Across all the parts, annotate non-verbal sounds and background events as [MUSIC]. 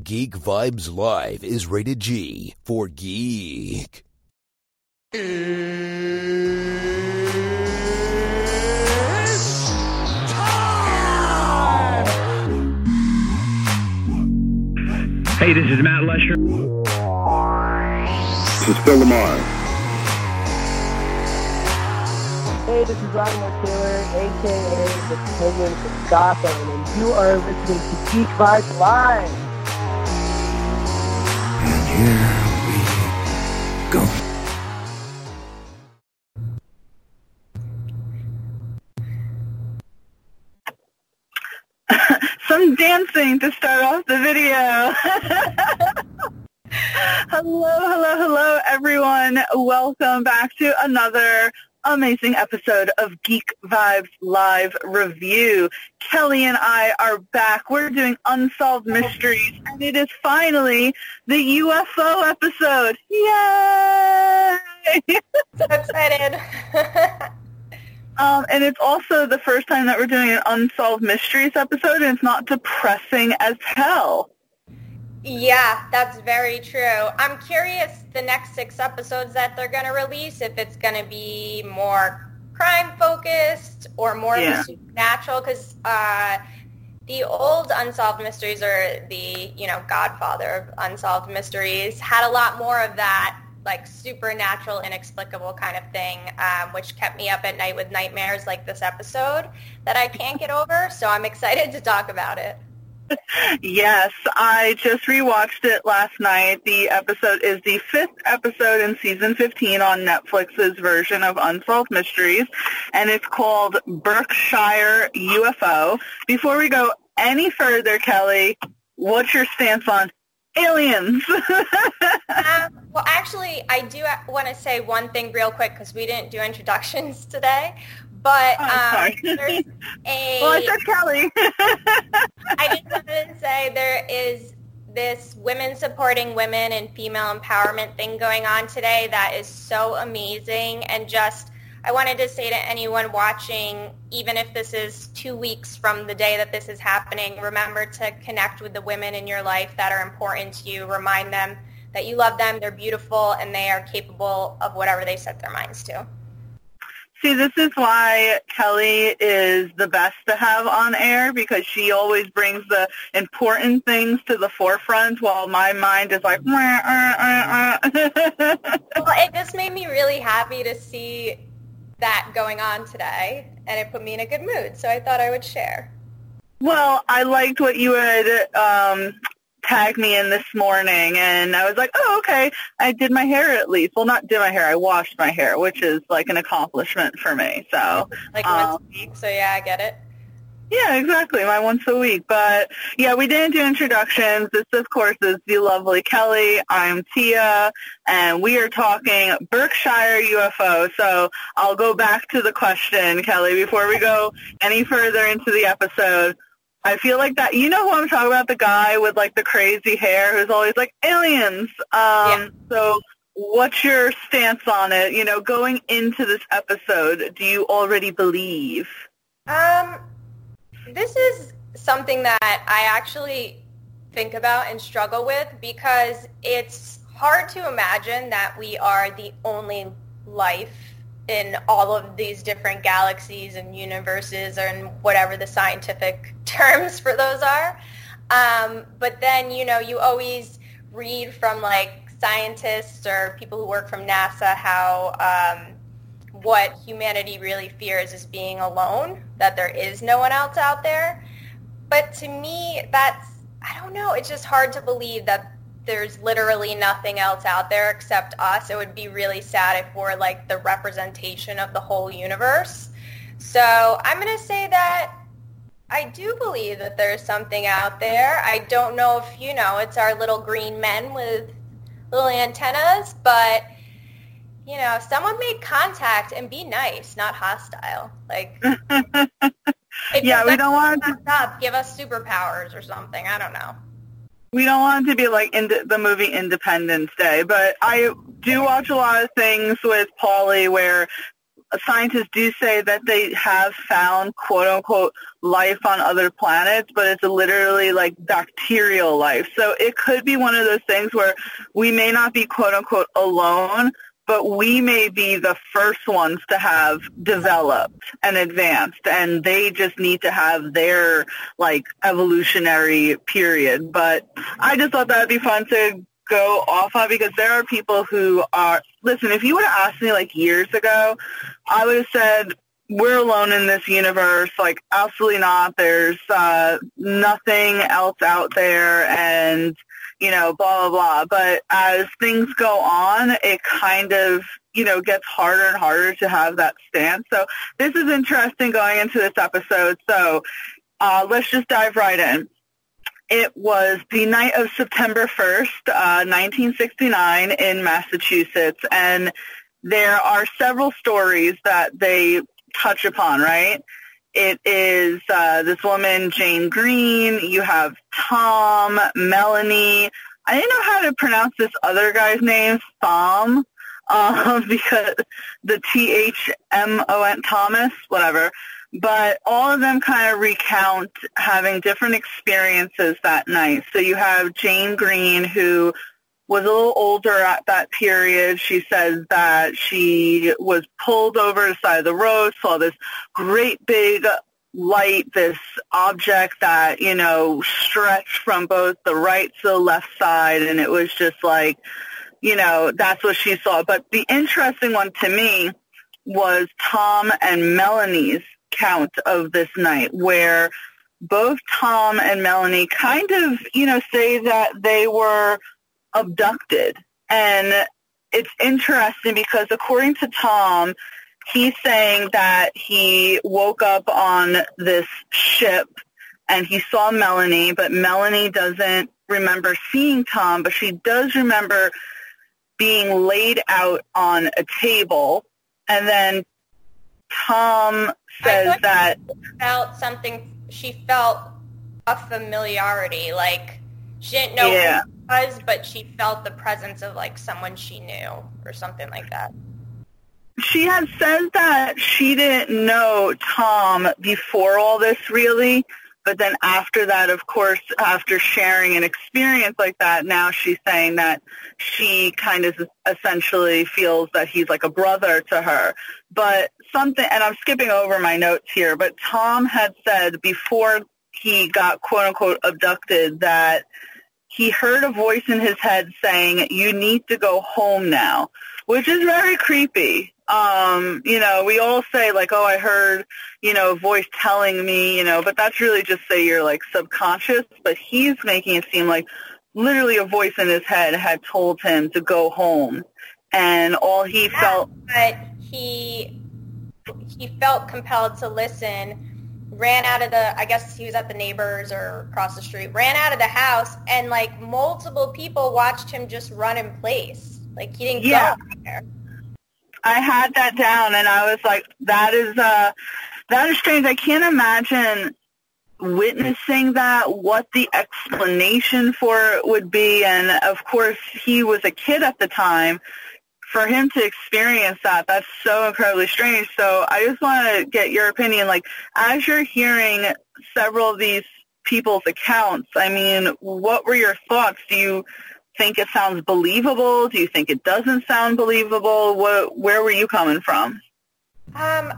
Geek Vibes Live is rated G for geek. Hey, this is Matt Lesher. This is Phil Lamar. Hey, this is Ryan Taylor, aka the Penguin from Gotham, and you are listening to Geek Vibes Live. Here we go. [LAUGHS] Some dancing to start off the video. [LAUGHS] hello, hello, hello, everyone. Welcome back to another amazing episode of Geek Vibes Live Review. Kelly and I are back. We're doing Unsolved Mysteries, and it is finally the UFO episode. Yay! [LAUGHS] so excited. um, and it's also the first time that we're doing an Unsolved Mysteries episode, and it's not depressing as hell. Yeah, that's very true. I'm curious the next six episodes that they're going to release, if it's going to be more crime focused or more Yeah. supernatural, because uh, the old Unsolved Mysteries or the, you know, Godfather of Unsolved Mysteries had a lot more of that like supernatural, inexplicable kind of thing, um, which kept me up at night with nightmares like this episode that I can't get over. So I'm excited to talk about it. Yes, I just rewatched it last night. The episode is the fifth episode in season 15 on Netflix's version of Unsolved Mysteries, and it's called Berkshire UFO. Before we go any further, Kelly, what's your stance on aliens? [LAUGHS] Um, well, actually, I do want to say one thing real quick because we didn't do introductions [LAUGHS] today. But Oh, um, there's [LAUGHS] a. well, I said Kelly. [LAUGHS] I just wanted to say there is this women supporting women and female empowerment thing going on today that is so amazing and just I wanted to say to anyone watching, even if this is two weeks from the day that this is happening, remember to connect with the women in your life that are important to you. Remind them that you love them, they're beautiful, and they are capable of whatever they set their minds to. See, this is why Kelly is the best to have on air because she always brings the important things to the forefront while my mind is like, "Wah, uh, uh, uh." [LAUGHS] Well, it just made me really happy to see that going on today, and it put me in a good mood. So I thought I would share. well, I liked what you had um, tagged me in this morning, and I was like, oh, okay, I did my hair at least. Well, not did my hair, I washed my hair, which is like an accomplishment for me. So Like Um, once a week. So yeah, I get it. Yeah, exactly. My once a week. But yeah, we didn't do introductions. This, of course, is the lovely Kelly. I'm Tia, and we are talking Berkshire UFO. So I'll go back to the question, Kelly, before we go any further into the episode. I feel like that. You know who I'm talking about? The guy with like the crazy hair who's always like aliens. Um, So what's your stance on it? You know, going into this episode, do you already believe? Um, this is something that I actually think about and struggle with because it's hard to imagine that we are the only life in all of these different galaxies and universes and whatever the scientific [LAUGHS] terms for those are. Um, but then, you know, you always read from like scientists or people who work from NASA how um, what humanity really fears is being alone, that there is no one else out there. But to me, that's, I don't know, it's just hard to believe that there's literally nothing else out there except us. It would be really sad if we're like the representation of the whole universe. So I'm going to say that I do believe that there's something out there. I don't know if, you know, it's our little green men with little antennas, but you know, someone make contact and be nice, not hostile. Like, [LAUGHS] Yeah, we don't want to... up, give us superpowers or something. I don't know. We don't want it to be like in the movie Independence Day, but I do watch a lot of things with Paulie where scientists do say that they have found quote unquote life on other planets, but it's literally like bacterial life. So it could be one of those things where we may not be quote unquote alone, but we may be the first ones to have developed and advanced and they just need to have their like evolutionary period. But I just thought that would be fun to go off on because there are people who are listen, if you would have asked me like years ago, I would have said we're alone in this universe. Like, absolutely not. There's uh, nothing else out there, and you know, blah blah blah. But as things go on, it kind of you know gets harder and harder to have that stance. So this is interesting going into this episode. So uh, let's just dive right in. It was the night of September 1st, uh, 1969 in Massachusetts, and there are several stories that they touch upon, right? It is uh, this woman, Jane Green. You have Tom, Melanie. I didn't know how to pronounce this other guy's name, Thom, [LAUGHS] um, because the T-H-M-O-N, Thomas, whatever. But all of them kind of recount having different experiences that night. So you have Jane Green, who was a little older at that period. She says that she was pulled over to the side of the road, saw this great big light, this object that, you know, stretched from both the right to the left side, and it was just like, you know, that's what she saw. But the interesting one to me was Tom and Melanie's count of this night, where both Tom and Melanie kind of, you know, say that they were abducted. And it's interesting because according to Tom, he's saying that he woke up on this ship and he saw Melanie, but Melanie doesn't remember seeing Tom, but she does remember being laid out on a table. And then Tom says that felt something. She felt a familiarity, like she didn't know yeah. Was, but she felt the presence of like someone she knew or something like that. She had said that she didn't know Tom before all this really, but then after that, of course, after sharing an experience like that, now she's saying that she kind of essentially feels that he's like a brother to her. But something, and I'm skipping over my notes here, but Tom had said before he got quote unquote abducted that he heard a voice in his head saying, you need to go home now, which is very creepy. Um, you know, we all say like, oh, I heard, you know, a voice telling me, you know, but that's really just say you're like subconscious, but he's making it seem like literally a voice in his head had told him to go home. And all he yeah, felt. But he, he felt compelled to listen ran out of the I guess he was at the neighbors or across the street, ran out of the house and like multiple people watched him just run in place. Like he didn't Yeah. go there. I had that down and I was like, that is, uh, that is strange. I can't imagine witnessing that, what the explanation for it would be. And of course, he was a kid at the time. For him to experience that, that's so incredibly strange. So I just want to get your opinion. Like, as you're hearing several of these people's accounts, I mean, what were your thoughts? Do you think it sounds believable? Do you think it doesn't sound believable? What, where were you coming from? Um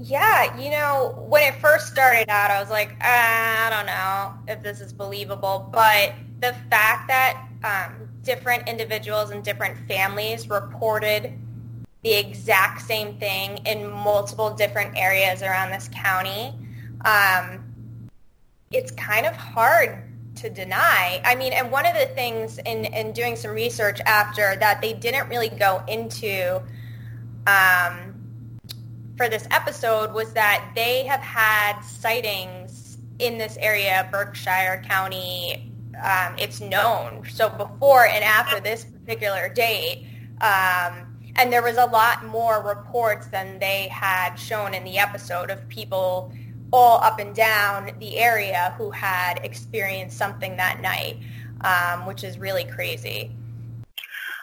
yeah, you know, when it first started out, I was like, "Ah, I don't know if this is believable. But the fact that um, different individuals and different families reported the exact same thing in multiple different areas around this county, um, it's kind of hard to deny. I mean, and one of the things in, in doing some research after that they didn't really go into um, for this episode was that they have had sightings in this area, Berkshire County. Um, it's known. So before and after this particular date, um, and there was a lot more reports than they had shown in the episode of people all up and down the area who had experienced something that night, um, which is really crazy.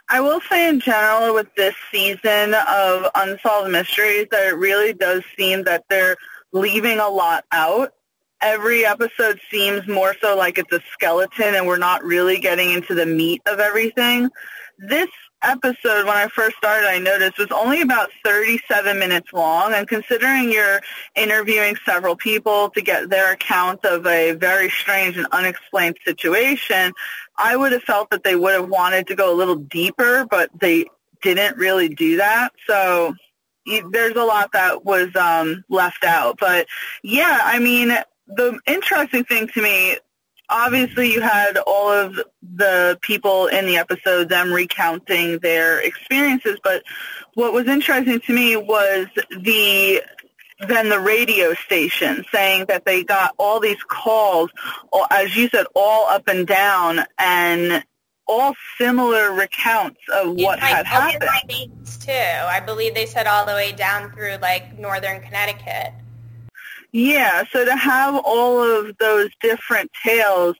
I will say in general with this season of Unsolved Mysteries that it really does seem that they're leaving a lot out. Every episode seems more so like it's a skeleton and we're not really getting into the meat of everything. This episode, when I first started, I noticed was only about 37 minutes long. And considering you're interviewing several people to get their account of a very strange and unexplained situation, I would have felt that they would have wanted to go a little deeper, but they didn't really do that. So there's a lot that was um, left out. But yeah, I mean, the interesting thing to me obviously you had all of the people in the episode them recounting their experiences but what was interesting to me was the then the radio station saying that they got all these calls as you said all up and down and all similar recounts of what had happened. too. I believe they said all the way down through like northern connecticut yeah, so to have all of those different tales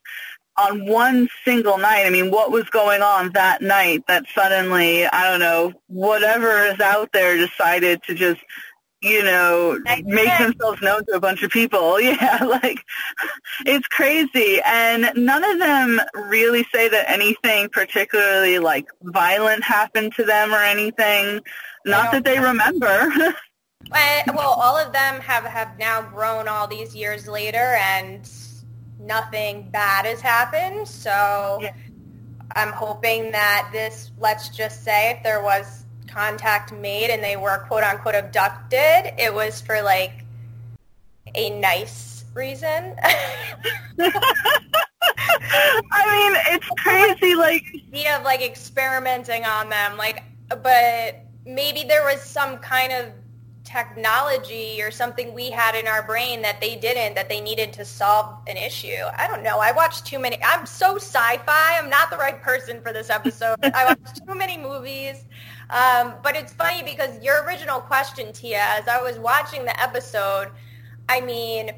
on one single night, I mean, what was going on that night that suddenly, I don't know, whatever is out there decided to just, you know, make themselves known to a bunch of people. [LAUGHS] Yeah, like, it's crazy. And none of them really say that anything particularly, like, violent happened to them or anything. Not that they remember. [LAUGHS] Eh, well, all of them have, have now grown all these years later, and nothing bad has happened. So yeah. I'm hoping that this, let's just say, if there was contact made and they were quote unquote abducted, it was for like a nice reason. [LAUGHS] I mean, it's crazy. Like idea of like experimenting on them, like, but maybe there was some kind of technology or something we had in our brain that they didn't that they needed to solve an issue i don't know i watched too many i'm so sci-fi i'm not the right person for this episode i watched too many movies um, but it's funny because your original question tia as i was watching the episode i mean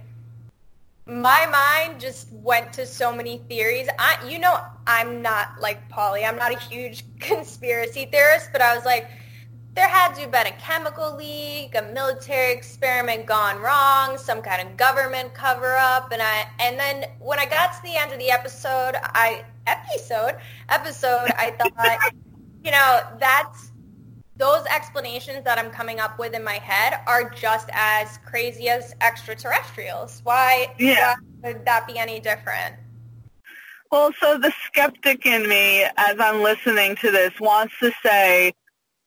my mind just went to so many theories. I, you know, I'm not like Paulie. I'm not a huge [LAUGHS] conspiracy theorist, but I was like, there had to have been a chemical leak, a military experiment gone wrong, some kind of government cover up, and I and then when I got to the end of the episode, I episode episode, I thought, [LAUGHS] you know, that's those explanations that I'm coming up with in my head are just as crazy as extraterrestrials. Why, yeah. why would that be any different? Well, so the skeptic in me, as I'm listening to this, wants to say,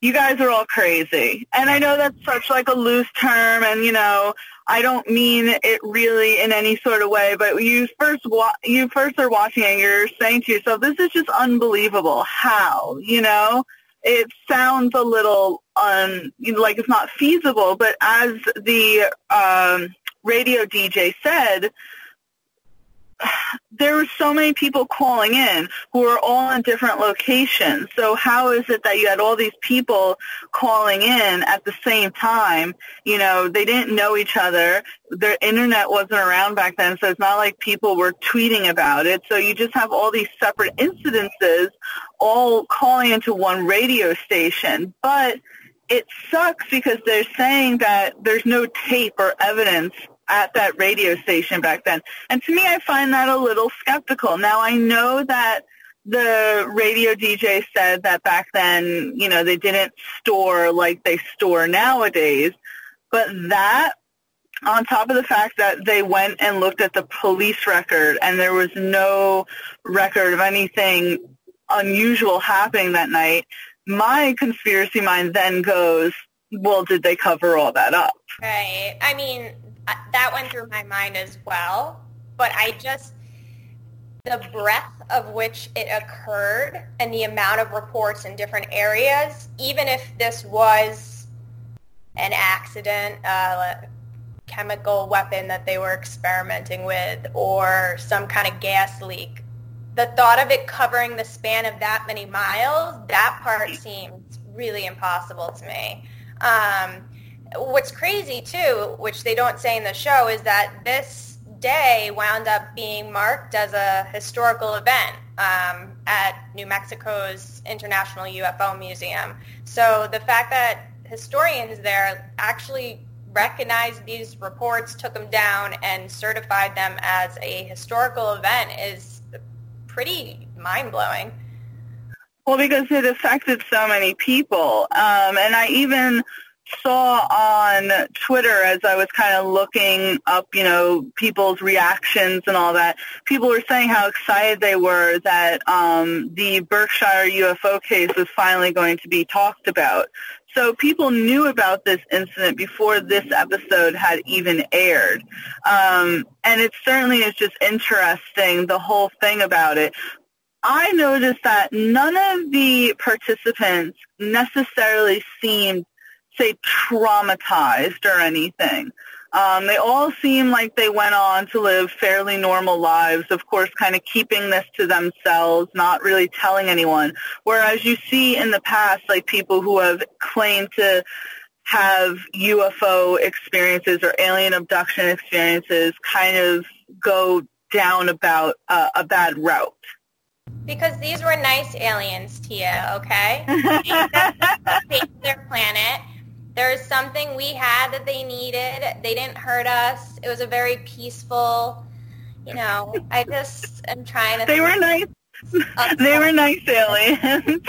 you guys are all crazy. And I know that's such like a loose term and you know, I don't mean it really in any sort of way, but you first wa- you first are watching and you're saying to yourself, this is just unbelievable. How? You know? It sounds a little un like it's not feasible, but as the um radio DJ said, there were so many people calling in who were all in different locations. So how is it that you had all these people calling in at the same time? You know, they didn't know each other. The internet wasn't around back then, so it's not like people were tweeting about it. So you just have all these separate incidences all calling into one radio station. But it sucks because they're saying that there's no tape or evidence at that radio station back then. And to me, I find that a little skeptical. Now, I know that the radio DJ said that back then, you know, they didn't store like they store nowadays, but that on top of the fact that they went and looked at the police record and there was no record of anything unusual happening that night, my conspiracy mind then goes, well, did they cover all that up? Right. I mean, that went through my mind as well. But I just, the breadth of which it occurred and the amount of reports in different areas, even if this was an accident, uh, chemical weapon that they were experimenting with or some kind of gas leak, the thought of it covering the span of that many miles, that part seems really impossible to me. Um, what's crazy too, which they don't say in the show, is that this day wound up being marked as a historical event um, at New Mexico's International UFO Museum. So the fact that historians there actually recognized these reports, took them down, and certified them as a historical event is pretty mind-blowing. Well, because it affected so many people. Um, and I even saw on Twitter as I was kind of looking up, you know, people's reactions and all that, people were saying how excited they were that um, the Berkshire UFO case was finally going to be talked about. So people knew about this incident before this episode had even aired. Um, and it certainly is just interesting, the whole thing about it. I noticed that none of the participants necessarily seemed, say, traumatized or anything. Um, they all seem like they went on to live fairly normal lives, of course, kind of keeping this to themselves, not really telling anyone. Whereas you see in the past, like people who have claimed to have UFO experiences or alien abduction experiences kind of go down about uh, a bad route. Because these were nice aliens, Tia, okay? [LAUGHS] they their planet. There's something we had that they needed. They didn't hurt us. It was a very peaceful, you know, I just am trying to... They were nice. they were nice aliens.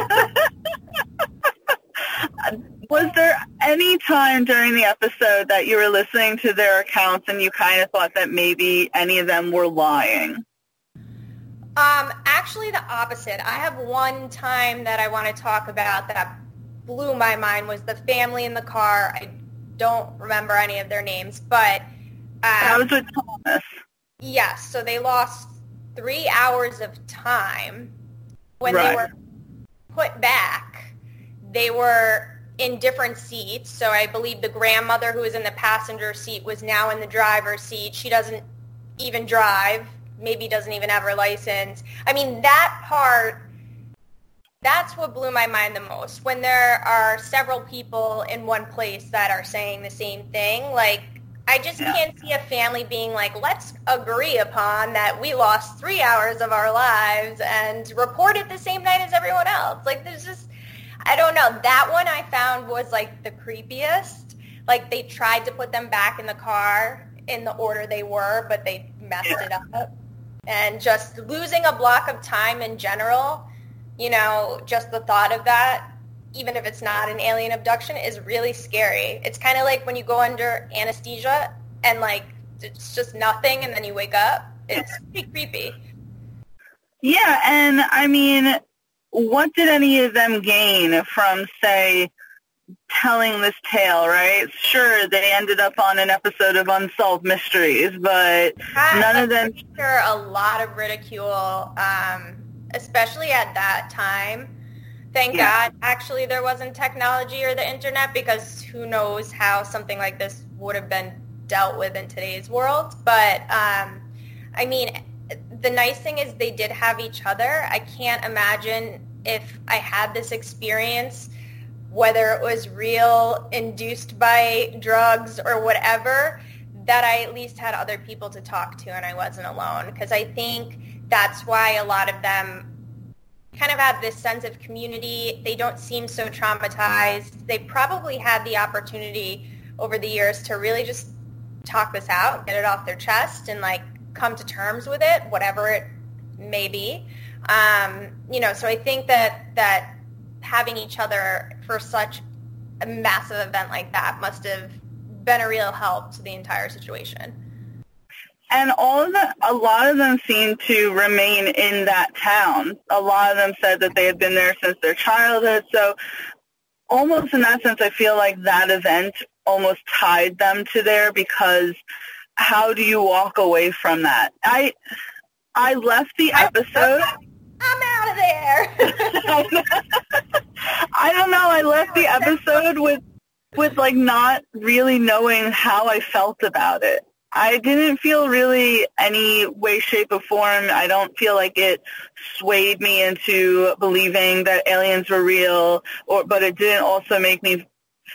Was there any time during the episode that you were listening to their accounts and you kind of thought that maybe any of them were lying? Um, actually, the opposite. I have one time that I want to talk about that blew my mind was the family in the car. I don't remember any of their names, but um, that was with Thomas. Yes, so they lost three hours of time when Right. they were put back. They were in different seats. So I believe the grandmother who was in the passenger seat was now in the driver's seat. She doesn't even drive. Maybe doesn't even have her license. I mean, that part that's what blew my mind the most when there are several people in one place that are saying the same thing. Like i just Yeah. can't see a family being like let's agree upon that we lost three hours of our lives and report it the same night as everyone else. Like there's just i don't know. That one i found was like the creepiest. Like they tried to put them back in the car in the order they were but they messed Yeah. it up. And just losing a block of time in general you know, just the thought of that, even if it's not an alien abduction, is really scary. It's kind of like when you go under anesthesia and like it's just nothing and then you wake up. It's pretty creepy. Yeah, and I mean, what did any of them gain from, say, telling this tale, right? Sure, they ended up on an episode of Unsolved Mysteries, but none of them... Sure, a lot of ridicule, um, especially at that time. Thank Yeah. God, actually, there wasn't technology or the internet because who knows how something like this would have been dealt with in today's world. But um, I mean, the nice thing is they did have each other. I can't imagine if I had this experience, whether it was real, induced by drugs or whatever, that I at least had other people to talk to and I wasn't alone. Because I think that's why a lot of them kind of have this sense of community. They don't seem so traumatized. They probably had the opportunity over the years to really just talk this out, get it off their chest, and like come to terms with it, whatever it may be. Um, you know, so I think that that having each other for such a massive event like that must have been a real help to the entire situation. And all of the, a lot of them seem to remain in that town. A lot of them said that they had been there since their childhood. So almost in that sense, I feel like that event almost tied them to there because how do you walk away from that? I I left the episode. I'm out of there. [LAUGHS] I don't know. I left the episode with with like not really knowing how I felt about it. I didn't feel really any way, shape, or form. I don't feel like it swayed me into believing that aliens were real, or but it didn't also make me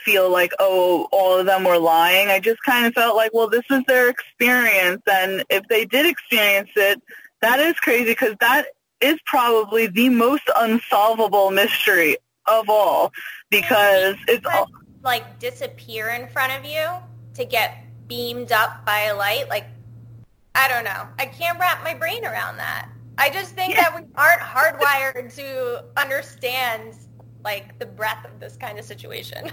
feel like oh all of them were lying. I just kind of felt like well this is their experience, and if they did experience it, that is crazy because that is probably the most unsolvable mystery of all because it's all like disappear in front of you to get beamed up by a light. Like I don't know. I can't wrap my brain around that. I just think Yeah. that we aren't hardwired to understand like the breadth of this kind of situation.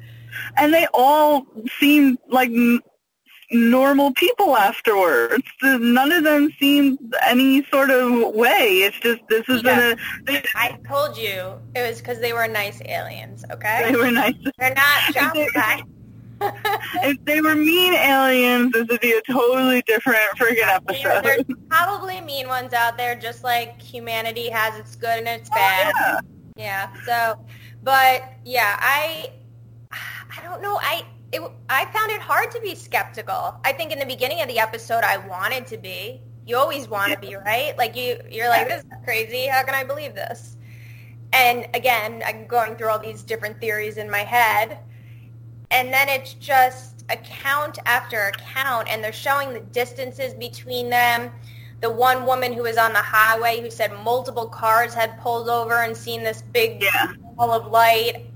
[LAUGHS] and they all seem like n- normal people afterwards. None of them seem any sort of way. It's just this has been a I told you it was because they were nice aliens. Okay, they were nice. they're not [LAUGHS] Jaffa. If they were mean aliens, this would be a totally different freaking Yeah, episode. There's probably mean ones out there, just like humanity has its good and its oh, bad. Yeah. Yeah. So, but yeah, I, I don't know. I, it, I found it hard to be skeptical. I think in the beginning of the episode, I wanted to be. You always want to be, right? Like you, you're like, this is crazy. How can I believe this? And again, I'm going through all these different theories in my head, and then it's just account after account, and they're showing the distances between them the one woman who was on the highway who said multiple cars had pulled over and seen this big Yeah. ball of light.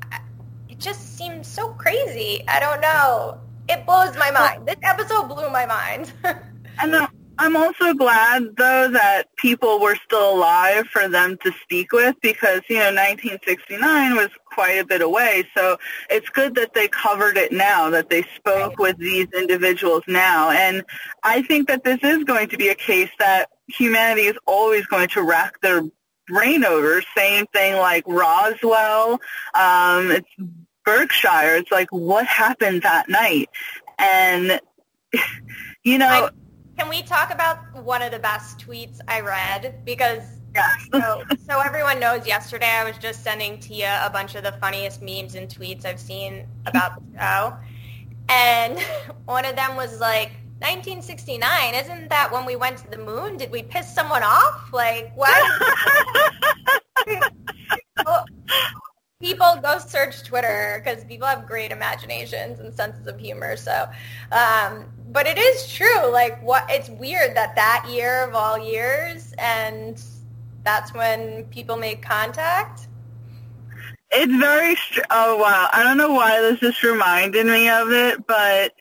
It just seems so crazy. I don't know. It blows my mind. This episode blew my mind. [LAUGHS] And I'm also glad, though, that people were still alive for them to speak with because, you know, 1969 was quite a bit away. So it's good that they covered it now, that they spoke with these individuals now. And I think that this is going to be a case that humanity is always going to rack their brain over. Same thing like Roswell. Um, it's Berkshire. It's like, what happened that night? And, [LAUGHS] you know... I- Can we talk about one of the best tweets I read? Because Yes. so, so everyone knows yesterday I was just sending Tia a bunch of the funniest memes and tweets I've seen about the show. And [LAUGHS] one of them was like, 1969, isn't that when we went to the moon? Did we piss someone off? Like, what? [LAUGHS] [LAUGHS] Well, people go search Twitter because people have great imaginations and senses of humor. So, um, but it is true. Like, what? It's weird that that year of all years, and that's when people make contact. It's very, str- oh wow, I don't know why this just reminded me of it, but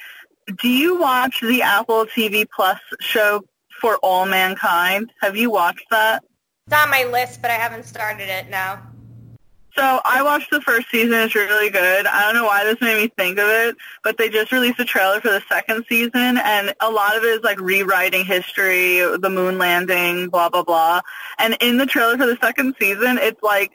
do you watch the Apple TV Plus show For All Mankind? Have you watched that? It's on my list, but I haven't started it now. So I watched the first season. It's really good. I don't know why this made me think of it, but they just released a trailer for the second season, and a lot of it is like rewriting history, the moon landing, blah blah blah. And in the trailer for the second season, it's like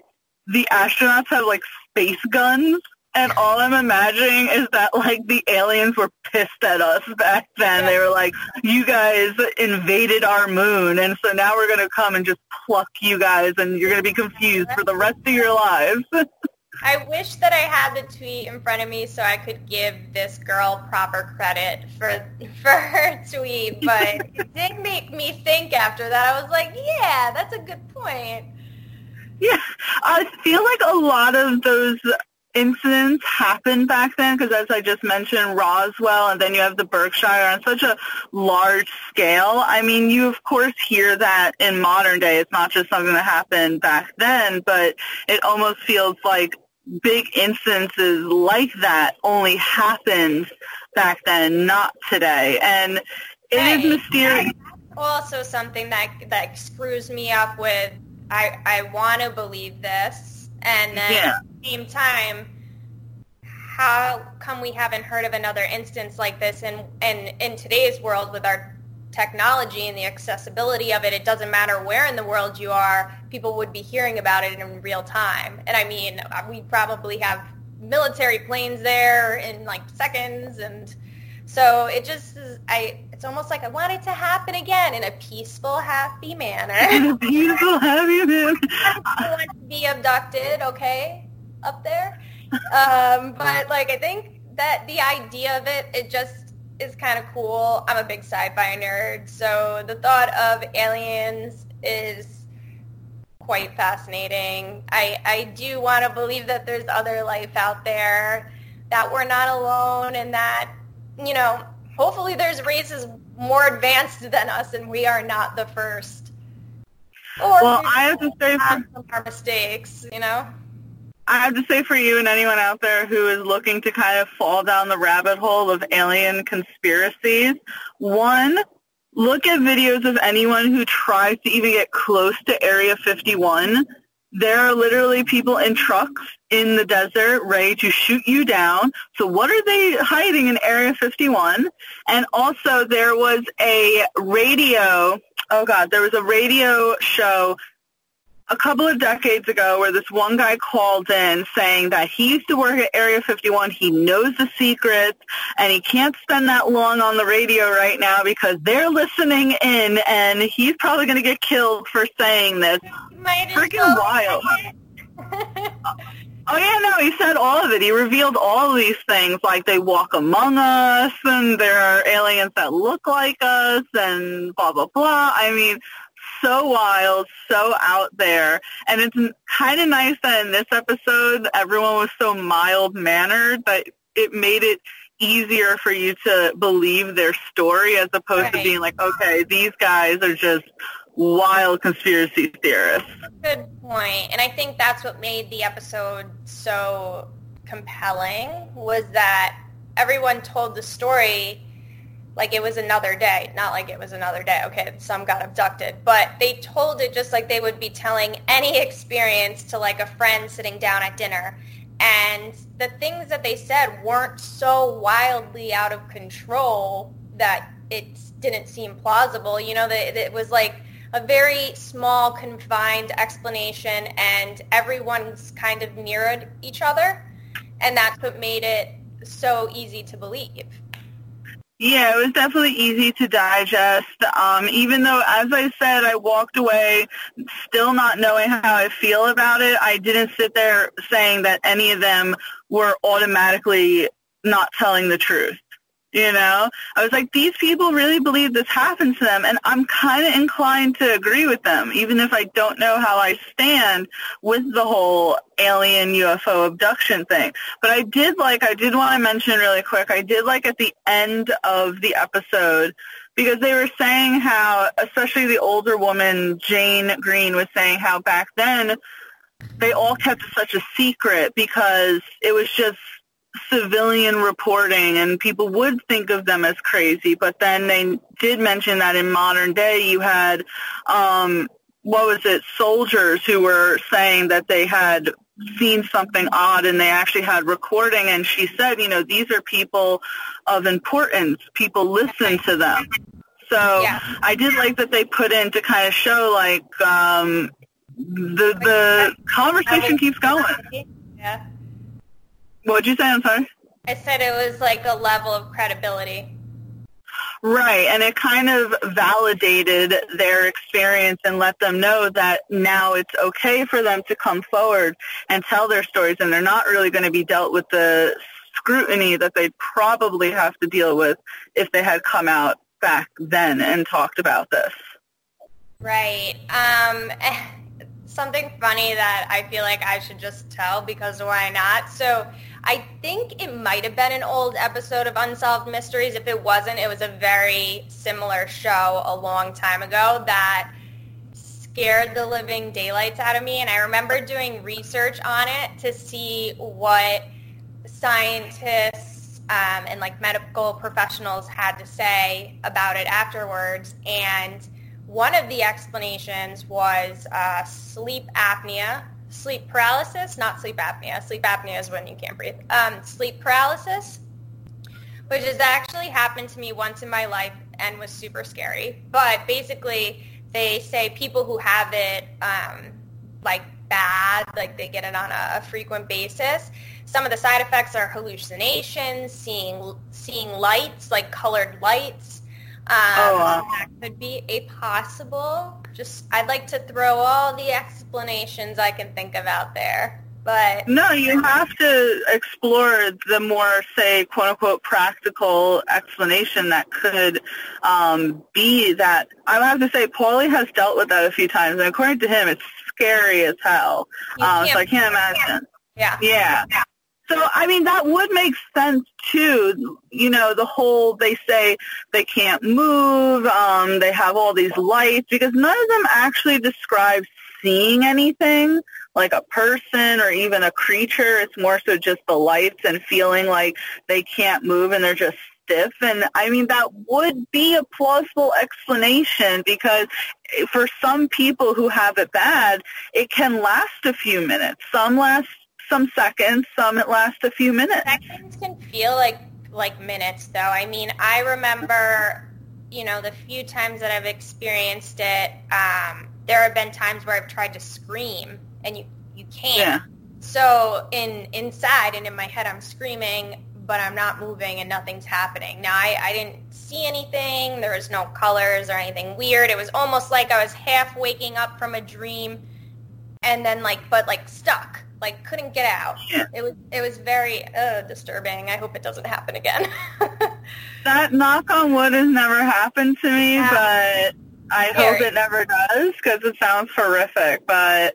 the astronauts have like space guns, and all I'm imagining is that like the aliens were pissed at us back then. They were like, "You guys invaded our moon, and so now we're gonna come and just pluck you guys, and you're gonna be confused for the rest of your lives." [LAUGHS] I wish that I had the tweet in front of me so I could give this girl proper credit for [LAUGHS] for her tweet, but [LAUGHS] it did make me think after that. I was like, yeah, that's a good point. Yeah, I feel like a lot of those incidents happened back then because as I just mentioned, Roswell and then you have the Berkshire on such a large scale. I mean, you of course hear that in modern day. It's not just something that happened back then, but it almost feels like big instances like that only happened back then, not today. And it is Right. mysterious. Also, something that that screws me up with I I want to believe this, and then Yeah. at the same time, how come we haven't heard of another instance like this? And and in today's world, with our technology and the accessibility of it, it doesn't matter where in the world you are, people would be hearing about it in real time. And I mean, uh, we probably have military planes there in like seconds and so it just is, I it's almost like I want it to happen again in a peaceful, happy manner. Beautiful, have you been? I want to be abducted, okay, up there. Um, [LAUGHS] but like I think that the idea of it, it just is kind of cool. I'm a big sci-fi nerd, so the thought of aliens is quite fascinating. I, I do want to believe that there's other life out there, that we're not alone, and that, you know, hopefully there's races more advanced than us and we are not the first. Or Well, I have to say for have some more mistakes, you know? I have to say for you and anyone out there who is looking to kind of fall down the rabbit hole of alien conspiracies, one, look at videos of anyone who tries to even get close to Area 51. There are literally people in trucks in the desert ready to shoot you down. So what are they hiding in Area 51? And also there was a radio, oh God, there was a radio show a couple of decades ago where this one guy called in saying that he used to work at Area 51, he knows the secrets, and he can't spend that long on the radio right now because they're listening in, and he's probably going to get killed for saying this. Freaking wild. Oh yeah, no, he said all of it. He revealed all of these things, like they walk among us, and there are aliens that look like us, and blah blah blah. I mean, so wild, so out there, and it's kind of nice that in this episode everyone was so mild mannered that it made it easier for you to believe their story as opposed to being like, okay, these guys are just wild conspiracy theorists. Good point. And I think that's what made the episode so compelling was that everyone told the story like it was another day. Not like it was another day. Okay, some got abducted. But they told it just like they would be telling any experience to like a friend sitting down at dinner. And the things that they said weren't so wildly out of control that it didn't seem plausible. You know, that it was like a very small, confined explanation, and everyone's kind of mirrored each other, and that's what made it so easy to believe. Yeah, it was definitely easy to digest. Um, even though, as I said, I walked away still not knowing how I feel about it. I didn't sit there saying that any of them were automatically not telling the truth. You know, I was like, these people really believe this happened to them, and I'm kind of inclined to agree with them, even if I don't know how I stand with the whole alien UFO abduction thing. But I did like, I did want to mention really quick, I did like at the end of the episode, because they were saying how, especially the older woman, Jane Green, was saying how back then they all kept such a secret because it was just civilian reporting and people would think of them as crazy but then they did mention that in modern day you had um what was it soldiers who were saying that they had seen something odd and they actually had recording and she said you know these are people of importance people listen to them so Yeah. i did like that they put in to kind of show like um the the conversation keeps going Yeah. What'd you say i'm sorry I said it was like a level of credibility. Right, and it kind of validated their experience and let them know that now it's okay for them to come forward and tell their stories and they're not really going to be dealt with the scrutiny that they'd probably have to deal with if they had come out back then and talked about this. Right. Um, [LAUGHS] something funny that I feel like I should just tell because why not? So I think it might have been an old episode of Unsolved Mysteries. If it wasn't, it was a very similar show a long time ago that scared the living daylights out of me. And I remember doing research on it to see what scientists um, and like medical professionals had to say about it afterwards. And one of the explanations was uh, sleep apnea, sleep paralysis, not sleep apnea. Sleep apnea is when you can't breathe. Um, sleep paralysis, which has actually happened to me once in my life and was super scary. But basically, they say people who have it um, like bad, like they get it on a, a frequent basis. Some of the side effects are hallucinations, seeing seeing lights, like colored lights. Um, Oh, wow. That could be a possible. Just I'd like to throw all the explanations I can think of out there, but No, you have to explore the more, say, quote unquote, practical explanation that could um, be that. I have to say, Paulie has dealt with that a few times, and according to him, it's scary as hell. Um, so I can't imagine. yeah. Yeah. So, I mean, that would make sense too. You know, the whole, they say they can't move, um, they have all these lights, because none of them actually describe seeing anything like a person or even a creature. It's more so just the lights and feeling like they can't move and they're just stiff. And I mean, that would be a plausible explanation because for some people who have it bad, it can last a few minutes. Some last some seconds, some it lasts a few minutes. Seconds can feel like like minutes though. I mean, I remember, you know, the few times that I've experienced it, um, there have been times where I've tried to scream and you you can't. Yeah. So in inside and in my head I'm screaming, but I'm not moving and nothing's happening. Now I, I didn't see anything. There was no colors or anything weird. It was almost like I was half waking up from a dream and then like but like stuck like couldn't get out. Yeah. It was it was very uh, disturbing. I hope it doesn't happen again. [LAUGHS] That knock on wood has never happened to me, but I hope it never does because it sounds horrific. But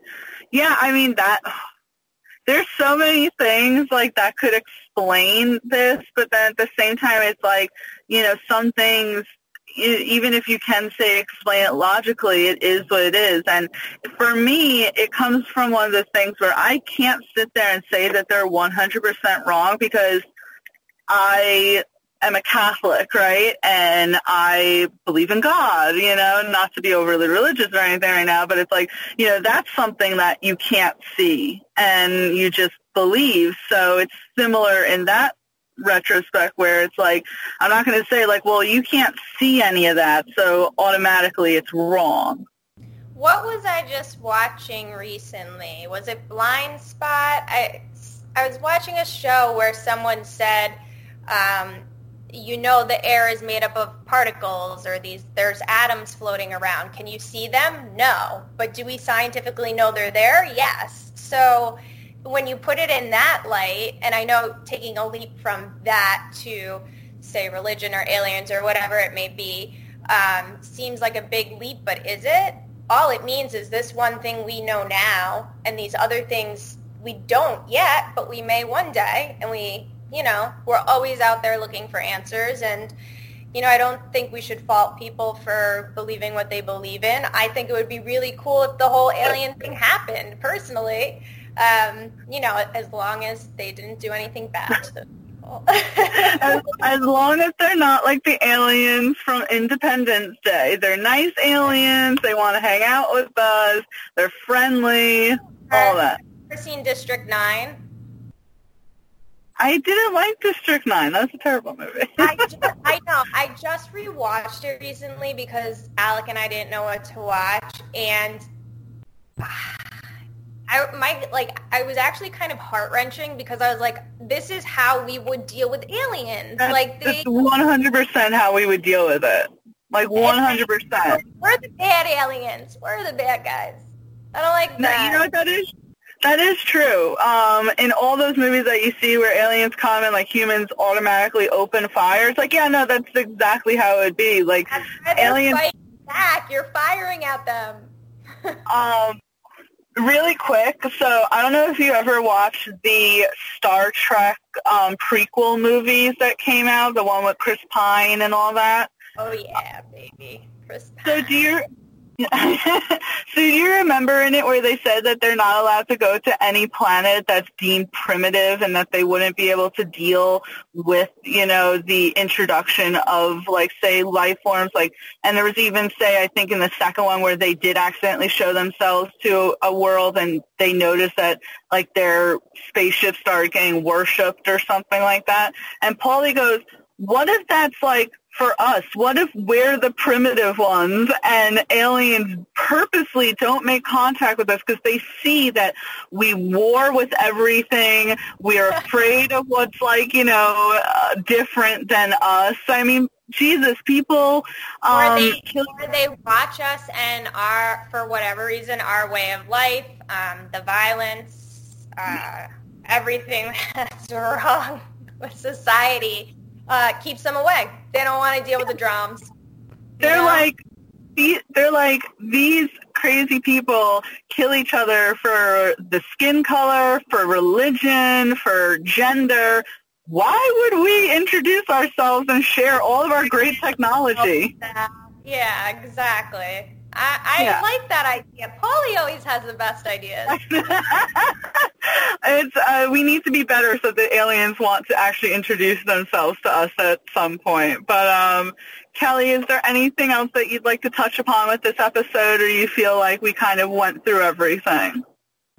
yeah, I mean that [SIGHS] there's so many things like that could explain this, but then at the same time, it's like you know some things. Even if you can say explain it logically, it is what it is. And for me, it comes from one of the things where I can't sit there and say that they're 100% wrong because I am a Catholic, right? And I believe in God, you know, not to be overly religious or anything right now, but it's like, you know, that's something that you can't see and you just believe. So it's similar in that retrospect where it's like, I'm not going to say like, well, you can't see any of that, so automatically it's wrong. What was I just watching recently? Was it Blindspot? I, I was watching a show where someone said, um, you know the air is made up of particles or these there's atoms floating around. Can you see them? No. But do we scientifically know they're there? Yes. So when you put it in that light, and I know taking a leap from that to say religion or aliens or whatever it may be, um, seems like a big leap, but is it? All it means is this one thing we know now, and these other things we don't yet, but we may one day, and we, you know, we're always out there looking for answers, and you know, I don't think we should fault people for believing what they believe in. I think it would be really cool if the whole alien thing happened, personally. Um, you know, as long as they didn't do anything bad to those people. [LAUGHS] as, as long as they're not like the aliens from Independence Day. They're nice aliens. They want to hang out with us. They're friendly. All that. Ever seen District 9? I didn't like District 9. That was a terrible movie. I, [LAUGHS] just, I know. I just rewatched it recently because Alec and I didn't know what to watch, and I my like I was actually kind of heart wrenching because I was like, this is how we would deal with aliens. That's, like they, that's 100% how we would deal with it. Like 100%. we're the bad aliens. We're the bad guys. I don't like that. you know what that is? That is true. Um, in all those movies that you see where aliens come and like humans automatically open fire, it's like, yeah, no, that's exactly how it would be. Like That's why they're aliens back. You're firing at them. [LAUGHS] Um, really quick, so I don't know if you ever watched the Star Trek um, prequel movies that came out, the one with Chris Pine and all that. oh yeah, baby. Chris Pine. So do you [LAUGHS] so do you remember in it where they said that they're not allowed to go to any planet that's deemed primitive and that they wouldn't be able to deal with, you know, the introduction of like say life forms like and there was even say I think in the second one where they did accidentally show themselves to a world and they noticed that like their spaceship started getting worshipped or something like that. And Paulie goes, What if that's like for us? What if we're the primitive ones and aliens purposely don't make contact with us because they see that we war with everything. We are [LAUGHS] afraid of what's like, you know, uh, different than us. I mean, Jesus, people or um, they or they watch us and our for whatever reason our way of life, um, the violence, uh, everything [LAUGHS] that's wrong with society uh, keeps them away. They don't want to deal with the drums. they're know? like, they're like these crazy people kill each other for the skin color, for religion, for gender. Why would we introduce ourselves and share all of our great technology? Yeah, exactly. I, I Yeah. like that idea. Paulie always has the best ideas. [LAUGHS] it's uh, we need to be better so that aliens want to actually introduce themselves to us at some point. But um, Kelly, is there anything else that you'd like to touch upon with this episode, or do you feel like we kind of went through everything?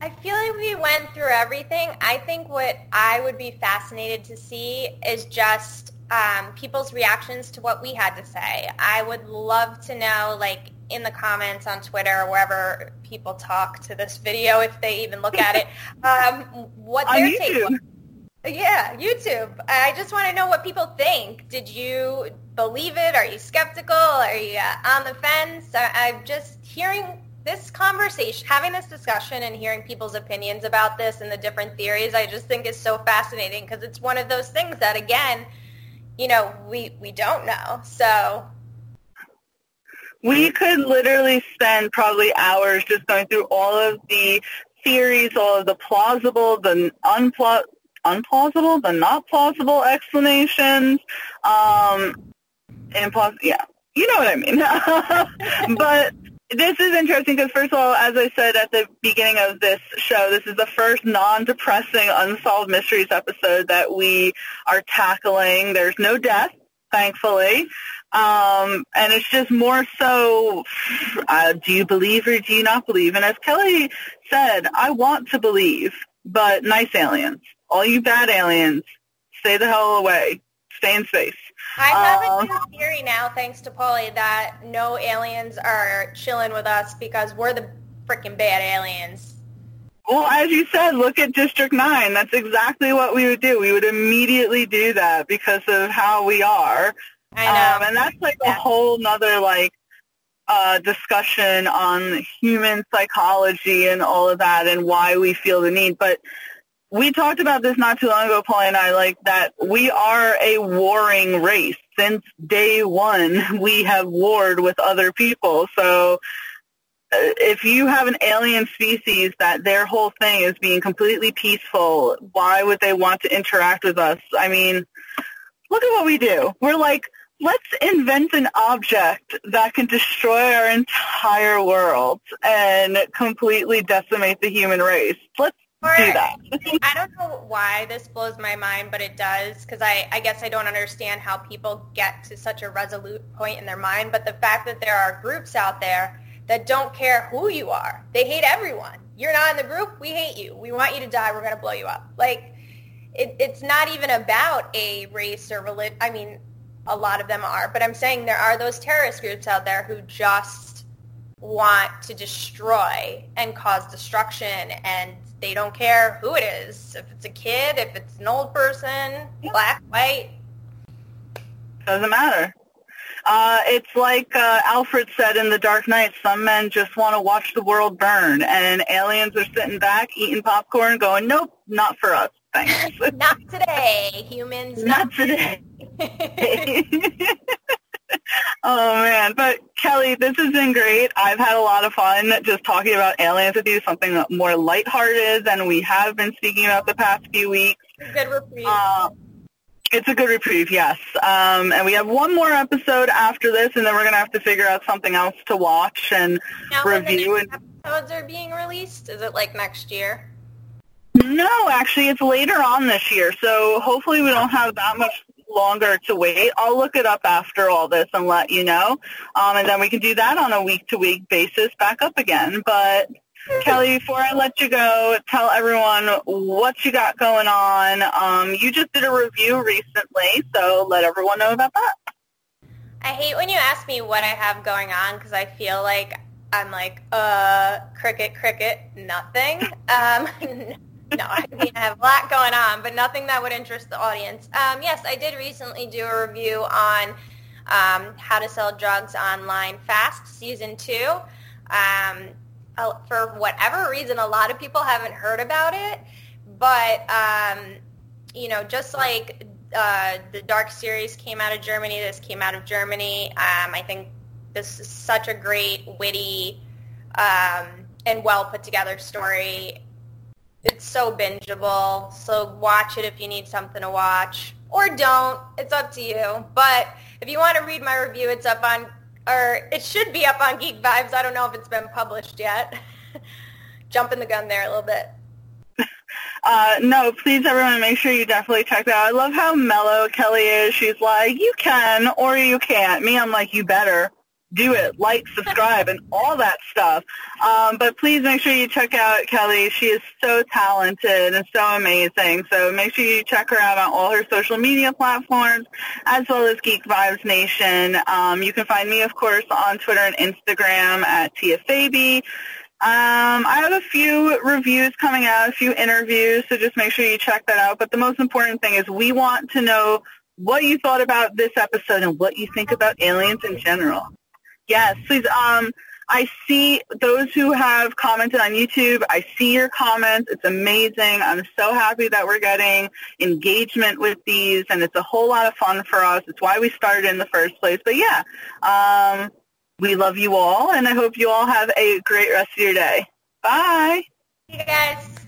I feel like we went through everything. I think what I would be fascinated to see is just um, people's reactions to what we had to say. I would love to know, like, in the comments on Twitter or wherever people talk to this video, if they even look at it, [LAUGHS] um, what On their take was. Yeah, YouTube. I just want to know what people think. Did you believe it? Are you skeptical? Are you uh, on the fence? I'm just hearing this conversation, having this discussion and hearing people's opinions about this and the different theories, I just think is so fascinating because it's one of those things that, again, you know, we, we don't know. So, We could literally spend probably hours just going through all of the theories, all of the plausible, the unpla- unplausible, the not plausible explanations. Um, implaus- yeah, you know what I mean. [LAUGHS] but this is interesting because, first of all, as I said at the beginning of this show, this is the first non-depressing Unsolved Mysteries episode that we are tackling. There's no death, thankfully. Um, and it's just more so, uh, do you believe or do you not believe? And as Kelly said, I want to believe, but nice aliens. All you bad aliens, stay the hell away. Stay in space. I have a new theory now, thanks to Paulie, that no aliens are chilling with us because we're the freaking bad aliens. Well, as you said, look at District 9. That's exactly what we would do. We would immediately do that because of how we are. I know. Um, and that's like a whole nother like uh, discussion on human psychology and all of that and why we feel the need. But we talked about this not too long ago, Paul and I, like that we are a warring race. Since day one, [LAUGHS] we have warred with other people. So uh, if you have an alien species that their whole thing is being completely peaceful, why would they want to interact with us? I mean, look at what we do. We're like, let's invent an object that can destroy our entire world and completely decimate the human race. Let's Or- do that. I don't know why this blows my mind, but it does because I, I guess I don't understand how people get to such a resolute point in their mind. But the fact that there are groups out there that don't care who you are, they hate everyone. You're not in the group, we hate you. We want you to die. We're going to blow you up. Like, it, it's not even about a race or religion. I mean, a lot of them are, but I'm saying there are those terrorist groups out there who just want to destroy and cause destruction and they don't care who it is. If it's a kid, if it's an old person, black, white. Doesn't matter. Uh, it's like uh, Alfred said in The Dark Knight, some men just want to watch the world burn, and aliens are sitting back eating popcorn going, nope, not for us, thanks. [LAUGHS] Not today, humans. not today. [LAUGHS] [LAUGHS] [LAUGHS] oh man, but Kelly, this has been great. I've had a lot of fun just talking about aliens with you, something more lighthearted than we have been speaking about the past few weeks. Good reprieve. Uh, it's a good reprieve, yes. Um, and we have one more episode after this, and then we're going to have to figure out something else to watch and now, when review. next And episodes are being released, is it like next year? no, actually, it's later on this year, so hopefully we don't have that much longer to wait. I'll look it up after all this and let you know, um, and then we can do that on a week-to-week basis back up again. But Kelly, before I let you go, tell everyone what you got going on. Um, you just did a review recently, so let everyone know about that. I hate when you ask me what I have going on because I feel like I'm like, uh, cricket, cricket, nothing. [LAUGHS] Um, no, I mean, I have a lot going on, but nothing that would interest the audience. Um, yes, I did recently do a review on um, how to sell drugs online fast, season two. Um, for whatever reason, a lot of people haven't heard about it, but um, you know, just like uh, the Dark series came out of Germany, this came out of Germany. Um, I think this is such a great, witty, um, and well put together story. It's so bingeable. So watch it if you need something to watch, or don't. It's up to you. But if you want to read my review, it's up on, or it should be up on Geek Vibes. I don't know if it's been published yet. [LAUGHS] Jumping the gun there a little bit. [LAUGHS] Uh, no, please everyone make sure you definitely check that out. I love how mellow Kelly is. She's like, you can or you can't. Me, I'm like, you better do it, like, subscribe, and all that stuff. Um, but please make sure you check out Kelly. She is so talented and so amazing. So make sure you check her out on all her social media platforms, as well as Geek Vibes Nation. Um, you can find me, of course, on Twitter and Instagram at Tia Fabi. Um, I have a few reviews coming out, a few interviews, so just make sure you check that out. But the most important thing is we want to know what you thought about this episode and what you think about aliens in general. Yes, please. Um, I see those who have commented on YouTube. I see your comments. It's amazing. I'm so happy that we're getting engagement with these, and it's a whole lot of fun for us. It's why we started in the first place. But yeah, um, we love you all, and I hope you all have a great rest of your day. Bye. Hey guys.